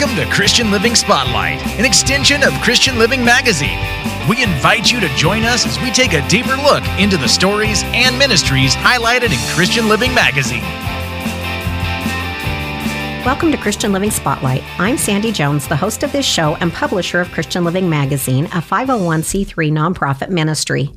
Welcome to Christian Living Spotlight, an extension of Christian Living Magazine. We invite you to join us as we take a deeper look into the stories and ministries highlighted in Christian Living Magazine. Welcome to Christian Living Spotlight. I'm Sandy Jones, the host of this show and publisher of Christian Living Magazine, a 501c3 nonprofit ministry.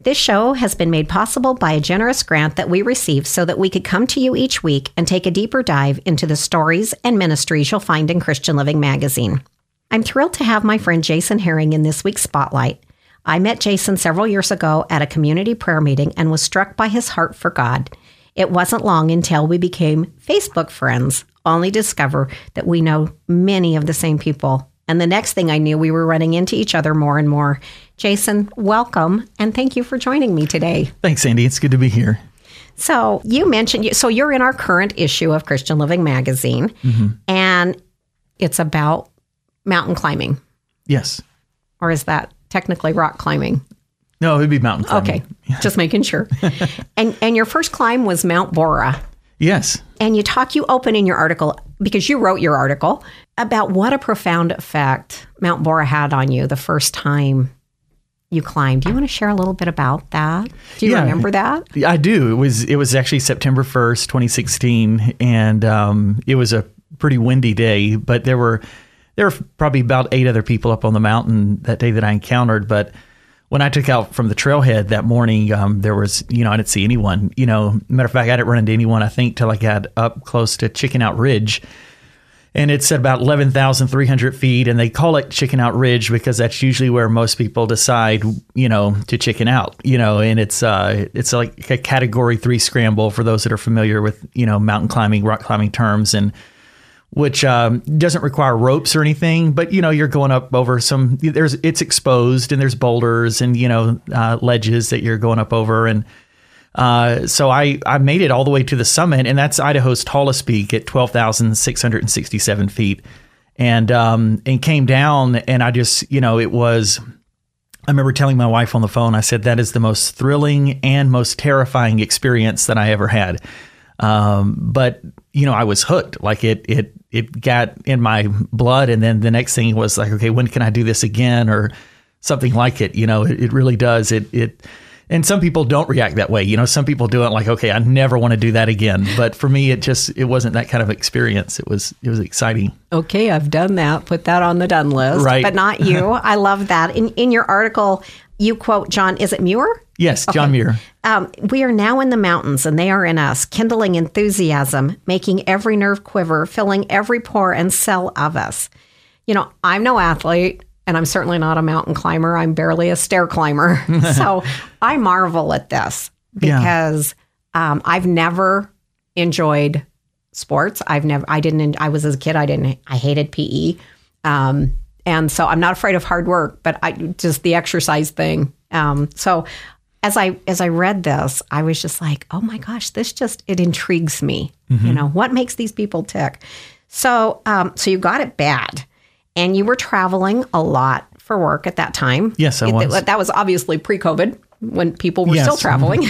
This show has been made possible by a generous grant that we received so that we could come to you each week and take a deeper dive into the stories and ministries you'll find in Christian Living magazine. I'm thrilled to have my friend Jason Herring in this week's spotlight. I met Jason several years ago at a community prayer meeting and was struck by his heart for God. It wasn't long until we became Facebook friends, only discover that we know many of the same people and the next thing I knew, we were running into each other more and more. Jason, welcome, and thank you for joining me today. Thanks, Andy. It's good to be here. So you mentioned, so you're in our current issue of Christian Living Magazine, mm-hmm. and it's about mountain climbing. Yes. Or is that technically rock climbing? No, it'd be mountain climbing. Okay, just making sure. and and your first climb was Mount Borah. Yes. And you talk, you open in your article because you wrote your article about what a profound effect Mount Borah had on you the first time you climbed. Do you want to share a little bit about that? Do you yeah, remember that? I do. It was it was actually September first, twenty sixteen, and um, it was a pretty windy day. But there were there were probably about eight other people up on the mountain that day that I encountered. But when I took out from the trailhead that morning, um, there was, you know, I didn't see anyone. You know, matter of fact, I didn't run into anyone, I think, till I got up close to Chicken Out Ridge. And it's at about 11,300 feet. And they call it Chicken Out Ridge because that's usually where most people decide, you know, to chicken out, you know, and it's, uh, it's like a category three scramble for those that are familiar with, you know, mountain climbing, rock climbing terms. And, which um, doesn't require ropes or anything, but you know you're going up over some. There's it's exposed and there's boulders and you know uh, ledges that you're going up over, and uh, so I I made it all the way to the summit, and that's Idaho's tallest peak at twelve thousand six hundred and sixty seven feet, and um, and came down, and I just you know it was. I remember telling my wife on the phone, I said, that is the most thrilling and most terrifying experience that I ever had. Um, but you know, I was hooked. Like it, it, it got in my blood. And then the next thing was like, okay, when can I do this again or something like it? You know, it, it really does. It, it, and some people don't react that way. You know, some people do it like, okay, I never want to do that again. But for me, it just it wasn't that kind of experience. It was it was exciting. Okay, I've done that. Put that on the done list. Right, but not you. I love that. In in your article, you quote John. Is it Muir? Yes, John okay. Muir. Um, we are now in the mountains, and they are in us, kindling enthusiasm, making every nerve quiver, filling every pore and cell of us. You know, I'm no athlete, and I'm certainly not a mountain climber. I'm barely a stair climber. so I marvel at this because yeah. um, I've never enjoyed sports. I've never, I didn't, I was as a kid, I didn't, I hated PE. Um, and so I'm not afraid of hard work, but I just the exercise thing. Um, so as I as I read this, I was just like, oh my gosh, this just it intrigues me. Mm-hmm. You know, what makes these people tick? So um, so you got it bad, and you were traveling a lot for work at that time. Yes, I was. It, that was obviously pre-COVID when people were yes. still traveling.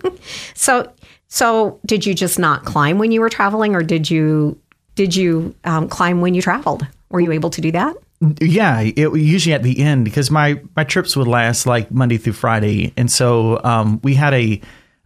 so so did you just not climb when you were traveling, or did you did you um, climb when you traveled? Were you able to do that? Yeah, it usually at the end because my my trips would last like Monday through Friday, and so um, we had a.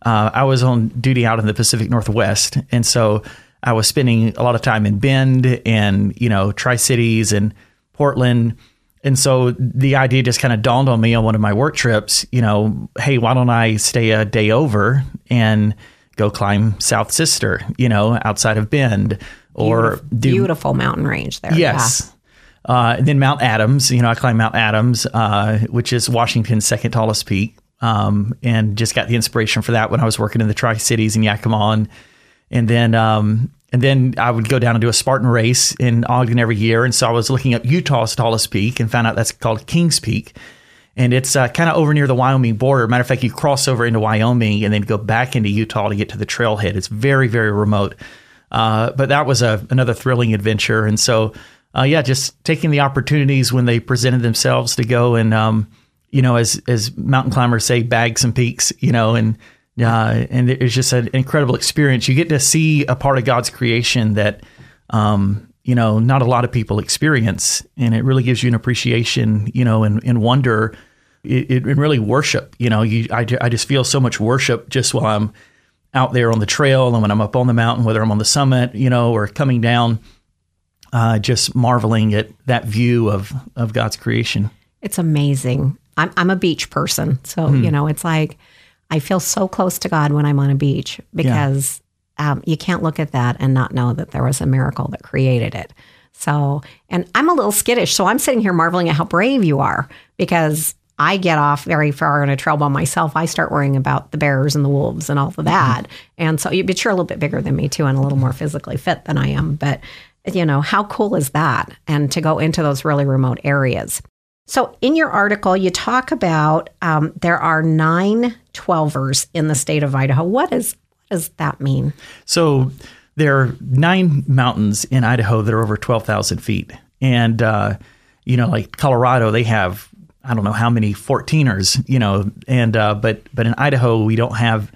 Uh, I was on duty out in the Pacific Northwest, and so I was spending a lot of time in Bend and you know Tri Cities and Portland, and so the idea just kind of dawned on me on one of my work trips. You know, hey, why don't I stay a day over and go climb South Sister? You know, outside of Bend, or beautiful, do, beautiful mountain range there. Yes. Uh, then Mount Adams, you know, I climbed Mount Adams, uh, which is Washington's second tallest peak, um, and just got the inspiration for that when I was working in the Tri Cities in Yakima. And, and then um, and then I would go down and do a Spartan race in Ogden every year. And so I was looking up Utah's tallest peak and found out that's called Kings Peak. And it's uh, kind of over near the Wyoming border. Matter of fact, you cross over into Wyoming and then go back into Utah to get to the trailhead. It's very, very remote. Uh, but that was a, another thrilling adventure. And so uh, yeah, just taking the opportunities when they presented themselves to go and, um, you know, as as mountain climbers say, bag some peaks, you know, and uh, and it's just an incredible experience. You get to see a part of God's creation that, um, you know, not a lot of people experience. And it really gives you an appreciation, you know, and, and wonder, it, it really worship, you know, you, I, I just feel so much worship just while I'm out there on the trail and when I'm up on the mountain, whether I'm on the summit, you know, or coming down, uh, just marveling at that view of, of God's creation. It's amazing. I'm, I'm a beach person. So, you know, it's like I feel so close to God when I'm on a beach because um, you can't look at that and not know that there was a miracle that created it. So, and I'm a little skittish. So I'm sitting here marveling at how brave you are because I get off very far on a trail by myself. I start worrying about the bears and the wolves and all of that. And so, you- but you're a little bit bigger than me too and a little more physically fit than I am. But, you know, how cool is that? And to go into those really remote areas. So, in your article, you talk about um, there are nine 12ers in the state of Idaho. What, is, what does that mean? So there are nine mountains in Idaho that are over 12,000 feet. And, uh, you know, like Colorado, they have, I don't know how many 14ers, you know, and, uh, but, but in Idaho, we don't have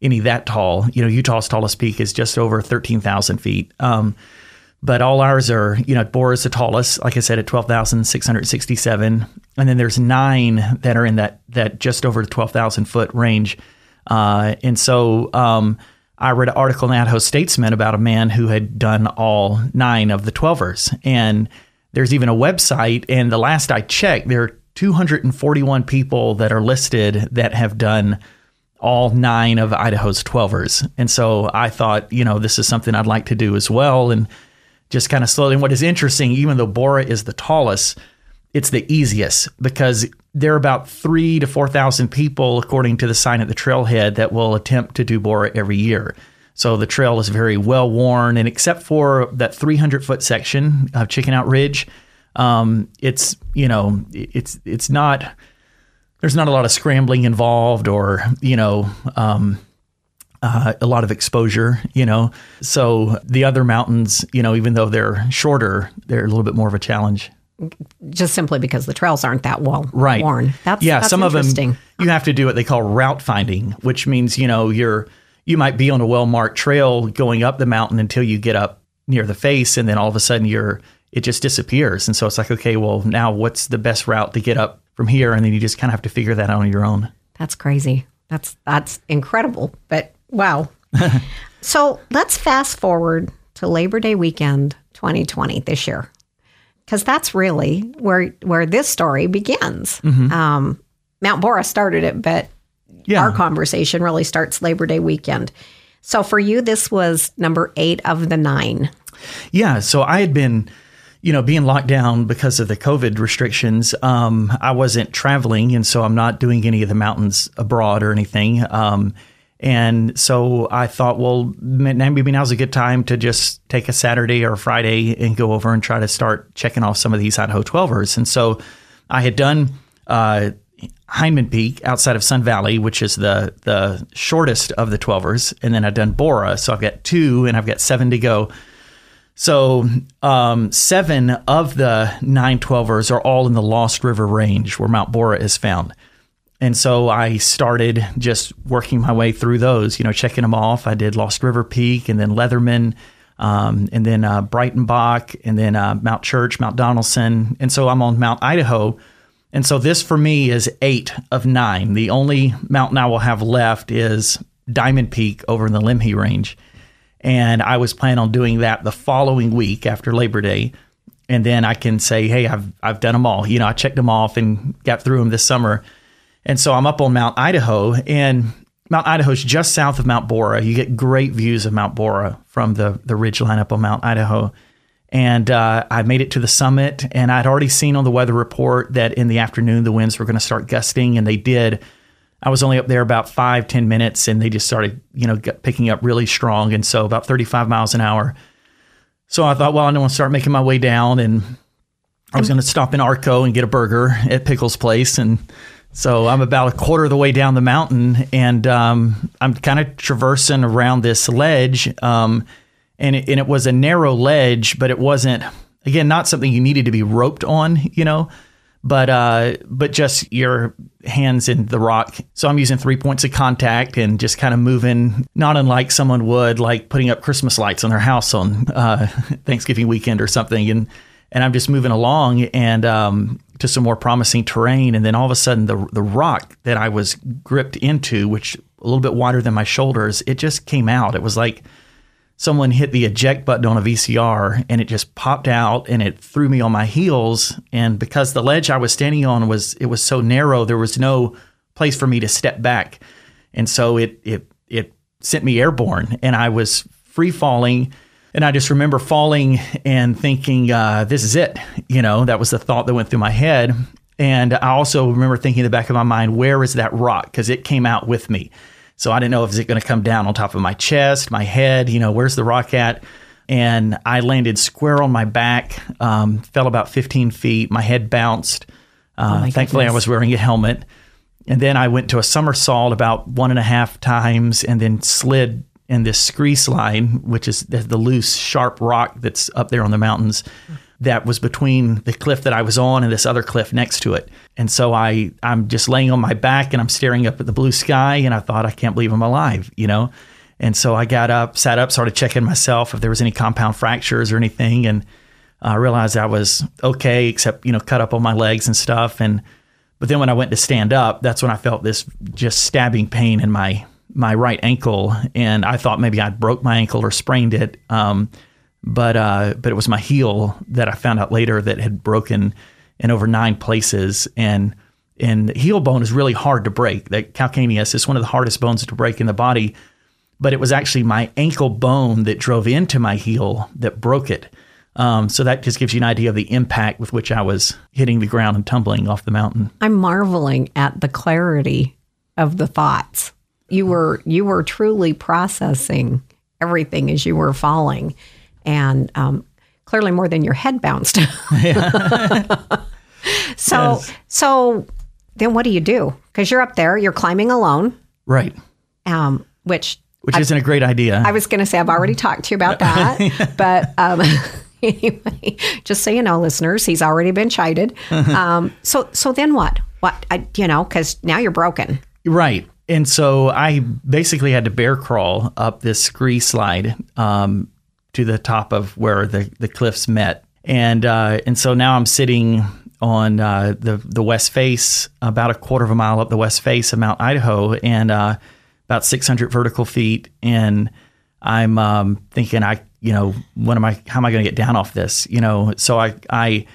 any that tall. You know, Utah's tallest peak is just over 13,000 feet. Um, but all ours are, you know, Borah is the tallest, like I said, at 12,667. And then there's nine that are in that, that just over 12,000 foot range. Uh, and so um, I read an article in Idaho Statesman about a man who had done all nine of the 12ers. And there's even a website. And the last I checked, there are 241 people that are listed that have done all nine of Idaho's 12ers. And so I thought, you know, this is something I'd like to do as well. And just kind of slowly. And what is interesting, even though Borah is the tallest, it's the easiest because there are about three to 4,000 people, according to the sign at the trailhead, that will attempt to do Borah every year. So the trail is very well worn. And except for that 300 foot section of Chicken Out Ridge, um, it's, you know, it's, it's not, there's not a lot of scrambling involved or, you know, um, uh, a lot of exposure, you know. So the other mountains, you know, even though they're shorter, they're a little bit more of a challenge. Just simply because the trails aren't that well Right. worn. That's yeah, that's some of them you have to do what they call route finding, which means you know you're you might be on a well marked trail going up the mountain until you get up near the face, and then all of a sudden you're it just disappears, and so it's like okay, well now what's the best route to get up from here, and then you just kind of have to figure that out on your own. That's crazy. That's that's incredible. But wow. so let's fast forward to Labor Day weekend 2020 this year. Because that's really where where this story begins. Um, Mount Borah started it, but Yeah. our conversation really starts Labor Day weekend. So for you, this was number eight of the nine. Yeah, so I had been, you know, being locked down because of the COVID restrictions. Um, I wasn't traveling, and so I'm not doing any of the mountains abroad or anything. Um, and so I thought, well, maybe now's a good time to just take a Saturday or a Friday and go over and try to start checking off some of these Idaho 12ers. And so I had done uh, Hyndman Peak outside of Sun Valley, which is the the shortest of the 12ers, and then I've done Borah, so I've got two, and I've got seven to go. So um, seven of the nine 12ers are all in the Lost River Range, where Mount Borah is found. And so I started just working my way through those, you know, checking them off. I did Lost River Peak and then Leatherman, um, and then uh, Breitenbach, and then uh, Mount Church, Mount Donaldson. And so I'm on Mount Idaho. And so this for me is eight of nine. The only mountain I will have left is Diamond Peak over in the Lemhi Range. And I was planning on doing that the following week after Labor Day. And then I can say, hey, I've, I've done them all. You know, I checked them off and got through them this summer. And so I'm up on Mount Idaho, and Mount Idaho is just south of Mount Borah. You get great views of Mount Borah from the, the ridge line up on Mount Idaho. And uh, I made it to the summit, and I'd already seen on the weather report that in the afternoon the winds were going to start gusting, and they did. I was only up there about five, ten minutes, and they just started, you know, picking up really strong, and so about 35 miles an hour. So I thought, well, I'm going to start making my way down, and I was going to stop in Arco and get a burger at Pickles Place, and so I'm about a quarter of the way down the mountain, and um, I'm kind of traversing around this ledge, um, and it, and it was a narrow ledge, but it wasn't again not something you needed to be roped on, you know. but uh, but just your hands in the rock. So I'm using three points of contact and just kind of moving, not unlike someone would, like putting up Christmas lights on their house on uh, Thanksgiving weekend or something, and and I'm just moving along and um, to some more promising terrain, and then all of a sudden the the rock that I was gripped into, which a little bit wider than my shoulders, it just came out. It was like someone hit the eject button on a VCR and it just popped out and it threw me on my heels. And because the ledge I was standing on was it was so narrow, there was no place for me to step back. And so it it it sent me airborne and I was free falling. And I just remember falling and thinking, uh, this is it. You know, that was the thought that went through my head. And I also remember thinking in the back of my mind, where is that rock? Because it came out with me. So I didn't know if it going to come down on top of my chest, my head, you know, where's the rock at? And I landed square on my back, um, fell about 15 feet. My head bounced. Uh, oh thankfully, I was wearing a helmet. And then I went to a somersault about one and a half times and then slid in this scree slide, which is the loose, sharp rock that's up there on the mountains that was between the cliff that I was on and this other cliff next to it. And so I I'm just laying on my back and I'm staring up at the blue sky and I thought I can't believe I'm alive, you know. And so I got up, sat up, started checking myself if there was any compound fractures or anything and I realized I was okay except, you know, cut up on my legs and stuff and but then when I went to stand up, that's when I felt this just stabbing pain in my my right ankle and I thought maybe I'd broke my ankle or sprained it. Um, but uh, but it was my heel that I found out later that had broken in over nine places, and and heel bone is really hard to break. That calcaneus is one of the hardest bones to break in the body, but it was actually my ankle bone that drove into my heel that broke it. Um, so that just gives you an idea of the impact with which I was hitting the ground and tumbling off the mountain. I'm marveling at the clarity of the thoughts. You were you were truly processing everything as you were falling and um, clearly more than your head bounced. so, yes. so then what do you do? Because you're up there, you're climbing alone, right? Um, which which isn't a great idea. I was going to say I've already talked to you about that, but um, anyway, just so you know, listeners, he's already been chided. Um, so, so then what? What I, you know? Because now you're broken, right? And so I basically had to bear crawl up this scree slide um, to the top of where the, the cliffs met. And uh, and so now I'm sitting on uh, the the west face, about a quarter of a mile up the west face of Mount Idaho, and uh, about 600 vertical feet. And I'm um, thinking, I you know, what am I? How am I going to get down off this? You know, so I I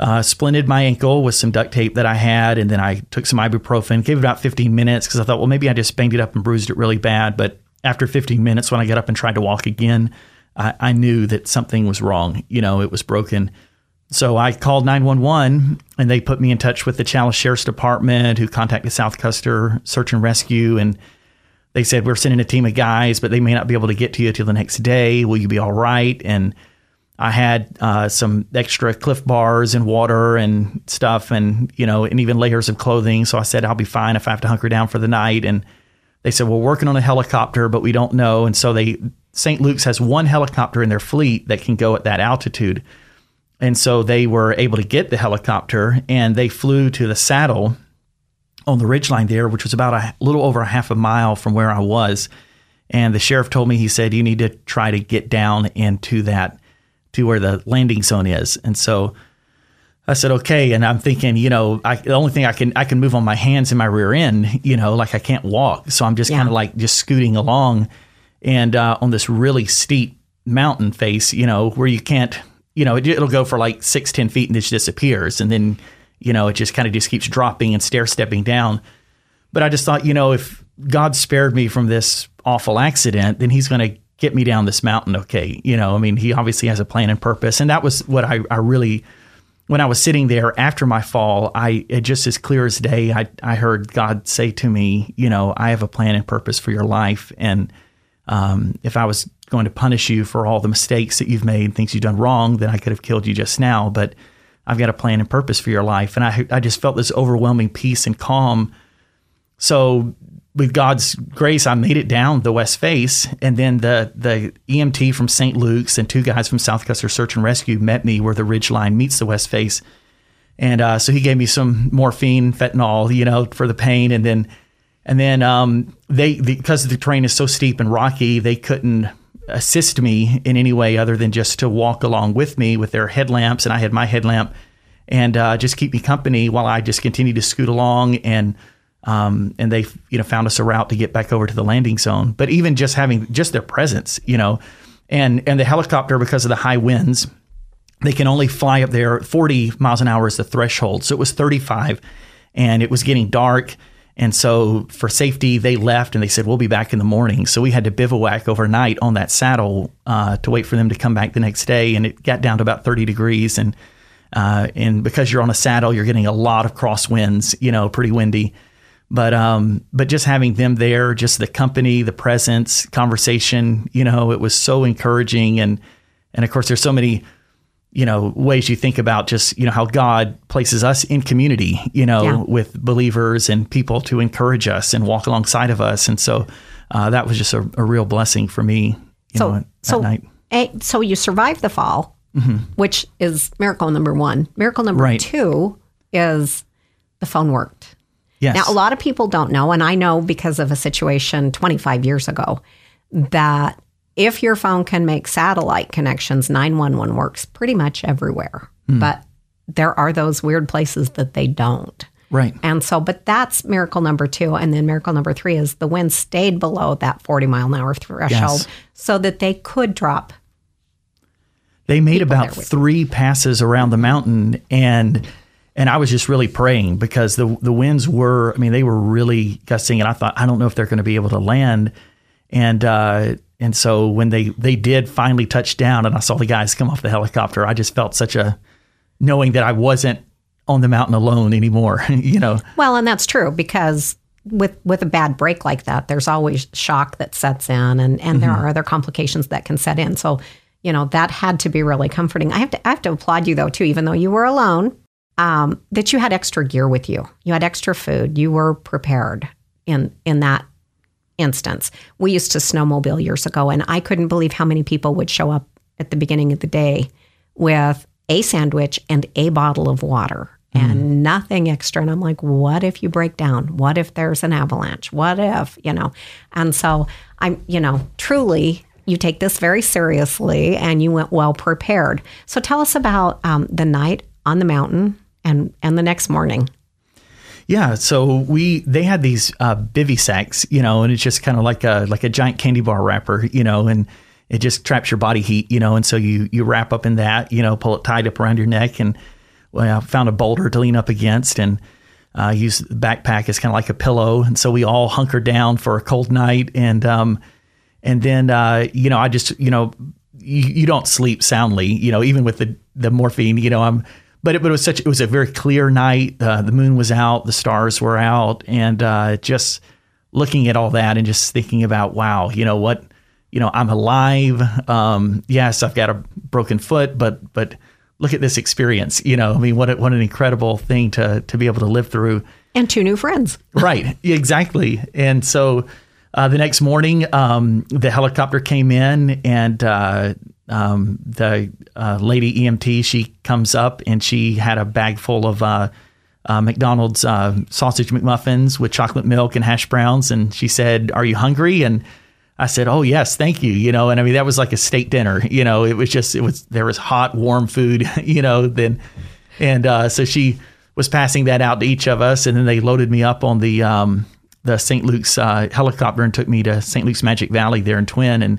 uh, splinted my ankle with some duct tape that I had, and then I took some ibuprofen. Gave it about 15 minutes because I thought, well, maybe I just banged it up and bruised it really bad. But after 15 minutes, when I got up and tried to walk again, I, I knew that something was wrong. You know, it was broken. So I called 911 and they put me in touch with the Challis Sheriff's Department who contacted South Custer Search and Rescue. And they said, We're sending a team of guys, but they may not be able to get to you till the next day. Will you be all right? And I had uh, some extra Clif Bars and water and stuff and, you know, and even layers of clothing. So I said, I'll be fine if I have to hunker down for the night. And they said, We're working on a helicopter, but we don't know. And so they St. Luke's has one helicopter in their fleet that can go at that altitude. And so they were able to get the helicopter and they flew to the saddle on the ridgeline there, which was about a little over a half a mile from where I was. And the sheriff told me, he said, you need to try to get down into that, to where the landing zone is. And so I said, okay. And I'm thinking, you know, I, the only thing I can, I can move on my hands and my rear end, you know, like I can't walk. So I'm just yeah. kind of like just scooting along and uh, on this really steep mountain face, you know, where you can't, you know, it, will go for like six, ten feet and it just disappears. And then, you know, it just kind of just keeps dropping and stair stepping down. But I just thought, you know, if God spared me from this awful accident, then he's going to get me down this mountain. Okay. You know, I mean, he obviously has a plan and purpose. And that was what I, I really, when I was sitting there after my fall, I it just as clear as day, I, I heard God say to me, you know, I have a plan and purpose for your life. And, um, if I was going to punish you for all the mistakes that you've made, things you've done wrong, then I could have killed you just now. But I've got a plan and purpose for your life. And I, I just felt this overwhelming peace and calm. So with God's grace, I made it down the west face, and then the the EMT from St. Luke's and two guys from South Custer Search and Rescue met me where the ridge line meets the west face, and uh, so he gave me some morphine, fentanyl, you know, for the pain, and then and then um, they because the terrain is so steep and rocky, they couldn't assist me in any way other than just to walk along with me with their headlamps, and I had my headlamp, and uh, just keep me company while I just continued to scoot along and. Um, and they, you know, found us a route to get back over to the landing zone. But even just having just their presence, you know, and and the helicopter because of the high winds, they can only fly up there 40 miles an hour is the threshold. So it was 35, and it was getting dark. And so, for safety, they left and they said, We'll be back in the morning. So, we had to bivouac overnight on that saddle uh, to wait for them to come back the next day. And it got down to about 30 degrees. And, uh, and because you're on a saddle, you're getting a lot of crosswinds, you know, pretty windy. But, um, but just having them there, just the company, the presence, conversation, you know, it was so encouraging. And, and of course, there's so many you know ways you think about just you know how God places us in community, you know, yeah. with believers and people to encourage us and walk alongside of us, and so uh, that was just a, a, real blessing for me. so, know, so, night. A, so you survived the fall, mm-hmm. which is miracle number one. Miracle number right. two is the phone worked. Yes. Now, a lot of people don't know, and I know because of a situation 25 years ago that if your phone can make satellite connections, 911 works pretty much everywhere. Mm. But there are those weird places that they don't. Right. And so, but that's miracle number two. And then miracle number three is the wind stayed below that 40 mile an hour threshold yes. so that they could drop. They made about three passes around the mountain and and I was just really praying because the the winds were I mean they were really gusting and I thought I don't know if they're going to be able to land and uh, and so when they they did finally touch down and I saw the guys come off the helicopter, I just felt such a knowing that I wasn't on the mountain alone anymore, you know. Well, and that's true because with with a bad break like that, there's always shock that sets in and and mm-hmm. there are other complications that can set in. So, you know, that had to be really comforting. I have to I have to applaud you though too, even though you were alone, um, that you had extra gear with you. You had extra food. You were prepared in in that instance. We used to snowmobile years ago, and I couldn't believe how many people would show up at the beginning of the day with a sandwich and a bottle of water and mm. nothing extra. And I'm like, what if you break down? What if there's an avalanche? What if, you know? And so I'm, you know, truly, you take this very seriously and you went well prepared. So tell us about um, the night on the mountain and, and the next morning. Yeah, so we they had these uh, bivy sacks, you know, and it's just kind of like a like a giant candy bar wrapper, you know, and it just traps your body heat, you know, and so you you wrap up in that, you know, pull it tied up around your neck, and well, I found a boulder to lean up against, and uh, use the backpack as kind of like a pillow, and so we all hunkered down for a cold night, and um, and then uh, you know, I just you know, you, you don't sleep soundly, you know, even with the the morphine, you know, I'm but it, but it was such it was a very clear night. Uh, the moon was out, the stars were out, and uh, just looking at all that and just thinking about wow, you know what, you know I'm alive. Um, yes, I've got a broken foot, but but look at this experience. You know, I mean, what a, what an incredible thing to to be able to live through. And two new friends. right, exactly. And so uh, the next morning, um, the helicopter came in and uh, um, the uh, lady EMT, she comes up and she had a bag full of uh, uh, McDonald's uh, sausage McMuffins with chocolate milk and hash browns. And she said, Are you hungry? And I said, Oh, yes, thank you. You know, and I mean, that was like a state dinner. You know, it was just, it was, there was hot, warm food, you know, then, and uh, so she was passing that out to each of us. And then they loaded me up on the, um, the St. Luke's uh, helicopter and took me to St. Luke's Magic Valley there in Twin. And,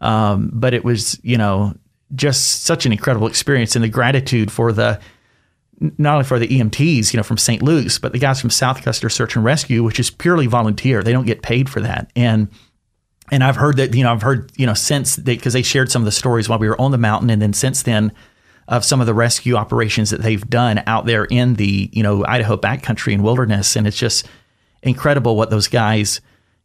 um, but it was, you know, just such an incredible experience and the gratitude for the not only for the EMTs, you know, from St. Luke's, but the guys from South Custer Search and Rescue, which is purely volunteer. They don't get paid for that. And and I've heard that, you know, I've heard, you know, since they because they shared some of the stories while we were on the mountain, and then since then of some of the rescue operations that they've done out there in the, you know, Idaho backcountry and wilderness. And it's just incredible what those guys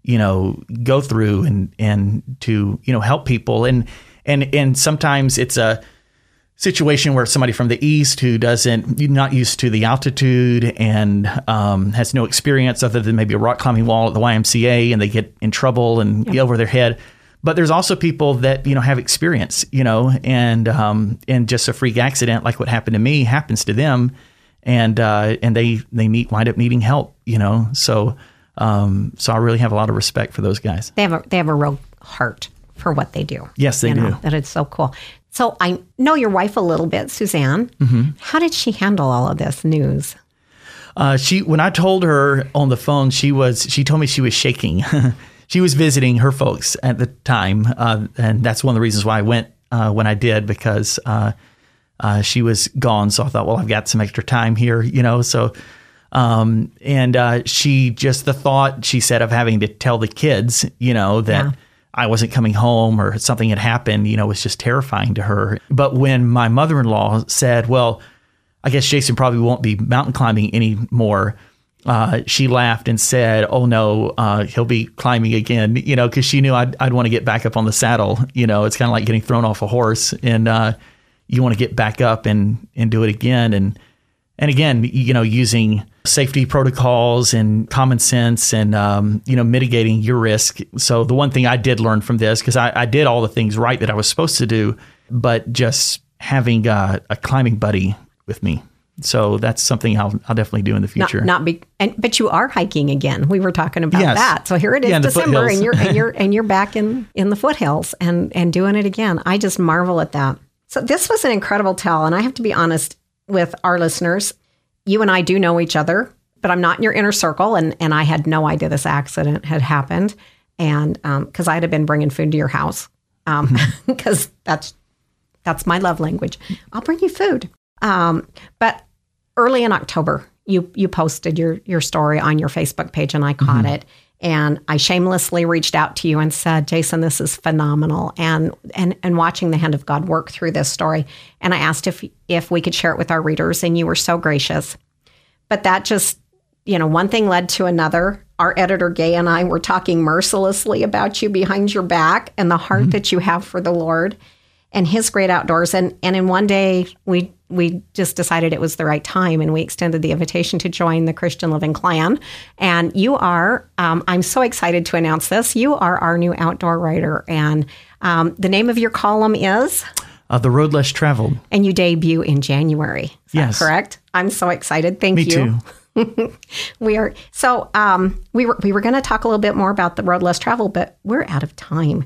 you know go through and and to you know help people and and and sometimes it's a situation where somebody from the east who doesn't not used to the altitude and um, has no experience other than maybe a rock climbing wall at the YMCA and they get in trouble and yep. over their head. But there's also people that you know have experience, you know, and um, and just a freak accident like what happened to me happens to them, and uh, and they they need wind up needing help. You know, so um, so I really have a lot of respect for those guys. They have a they have a real heart for what they do. Yes, they you know, do. That it's so cool. So I know your wife a little bit, Suzanne. Mm-hmm. How did she handle all of this news? Uh, she when I told her on the phone, she was she told me she was shaking. she was visiting her folks at the time, uh, and that's one of the reasons why I went uh, when I did because uh, uh, she was gone. So I thought, well, I've got some extra time here, you know. So um, and uh, she just the thought she said of having to tell the kids, you know, that. Yeah. I wasn't coming home or something had happened, you know, was just terrifying to her. But when my mother in law said, Well, I guess Jason probably won't be mountain climbing anymore. Uh, she laughed and said, "Oh no, uh, he'll be climbing again." You know, because she knew I'd, I'd want to get back up on the saddle. You know, it's kind of like getting thrown off a horse, and uh, you want to get back up and and do it again. And and again, you know, using safety protocols and common sense and um, you know mitigating your risk. So the one thing I did learn from this because I, I did all the things right that I was supposed to do, but just having uh, a climbing buddy with me. So that's something I'll, I'll definitely do in the future. not be, and, but you are hiking again. We were talking about Yes. that. So here it is, Yeah, December, and you're and you're and you're back in in the foothills and and doing it again. I just marvel at that. So this was an incredible tell, and I have to be honest with our listeners. You and I do know each other, but I'm not in your inner circle, and and I had no idea this accident had happened, and um, because I'd have been bringing food to your house, um, mm-hmm. because that's that's my love language. I'll bring you food. Um, but early in October, you you posted your your story on your Facebook page, and I caught mm-hmm. it. And I shamelessly reached out to you and said, "Jason, this is phenomenal." And and and watching the hand of God work through this story. And I asked if if we could share it with our readers, and you were so gracious. But that just you know, one thing led to another. Our editor Gay and I were talking mercilessly about you behind your back and the heart mm-hmm. that you have for the Lord and his great outdoors. And and in one day we we just decided it was the right time and we extended the invitation to join the Christian Living Clan. And you are, um, I'm so excited to announce this. You are our new outdoor writer, and um, the name of your column is, uh, the road less traveled. and you debut in January. Is that Yes. correct? I'm so excited. Thank Me you. too. We are so um, we were we were going to talk a little bit more about the road less travel, but we're out of time.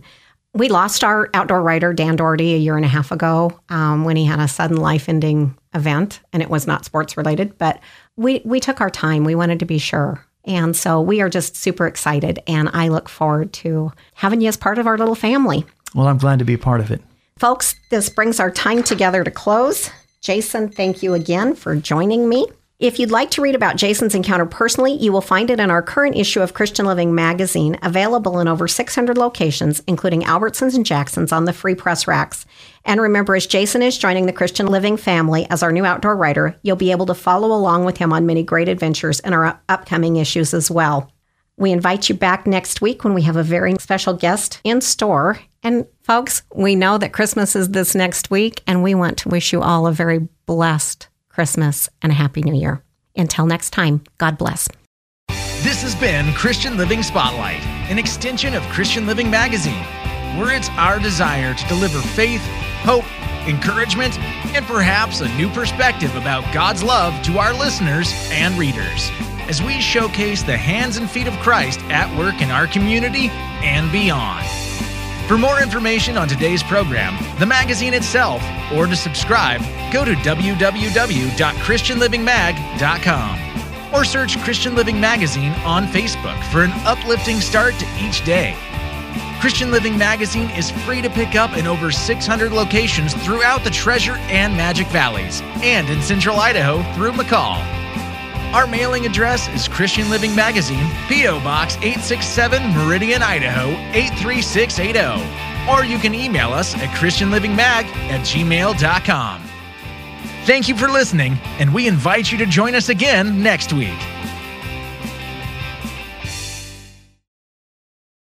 We lost our outdoor writer Dan Doherty a year and a half ago um, when he had a sudden life-ending event, and it was not sports related. But we we took our time. We wanted to be sure, and so we are just super excited. And I look forward to having you as part of our little family. Well, I'm glad to be a part of it. Folks, this brings our time together to close. Jason, thank you again for joining me. If you'd like to read about Jason's encounter personally, you will find it in our current issue of Christian Living magazine, available in over 600 locations, including Albertsons and Jacksons on the free press racks. And remember, as Jason is joining the Christian Living family as our new outdoor writer, you'll be able to follow along with him on many great adventures in our upcoming issues as well. We invite you back next week when we have a very special guest in store. And folks, we know that Christmas is this next week, and we want to wish you all a very blessed Christmas and a Happy New Year. Until next time, God bless. This has been Christian Living Spotlight, an extension of Christian Living Magazine, where it's our desire to deliver faith, hope, encouragement, and perhaps a new perspective about God's love to our listeners and readers as we showcase the hands and feet of Christ at work in our community and beyond. For more information on today's program, the magazine itself, or to subscribe, go to www.christianlivingmag.com or search Christian Living Magazine on Facebook for an uplifting start to each day. Christian Living Magazine is free to pick up in over 600 locations throughout the Treasure and Magic Valleys and in central Idaho through McCall. Our mailing address is Christian Living Magazine, P.O. Box 867 Meridian, Idaho 83680. Or you can email us at ChristianLivingMag at gmail.com. Thank you for listening, and we invite you to join us again next week.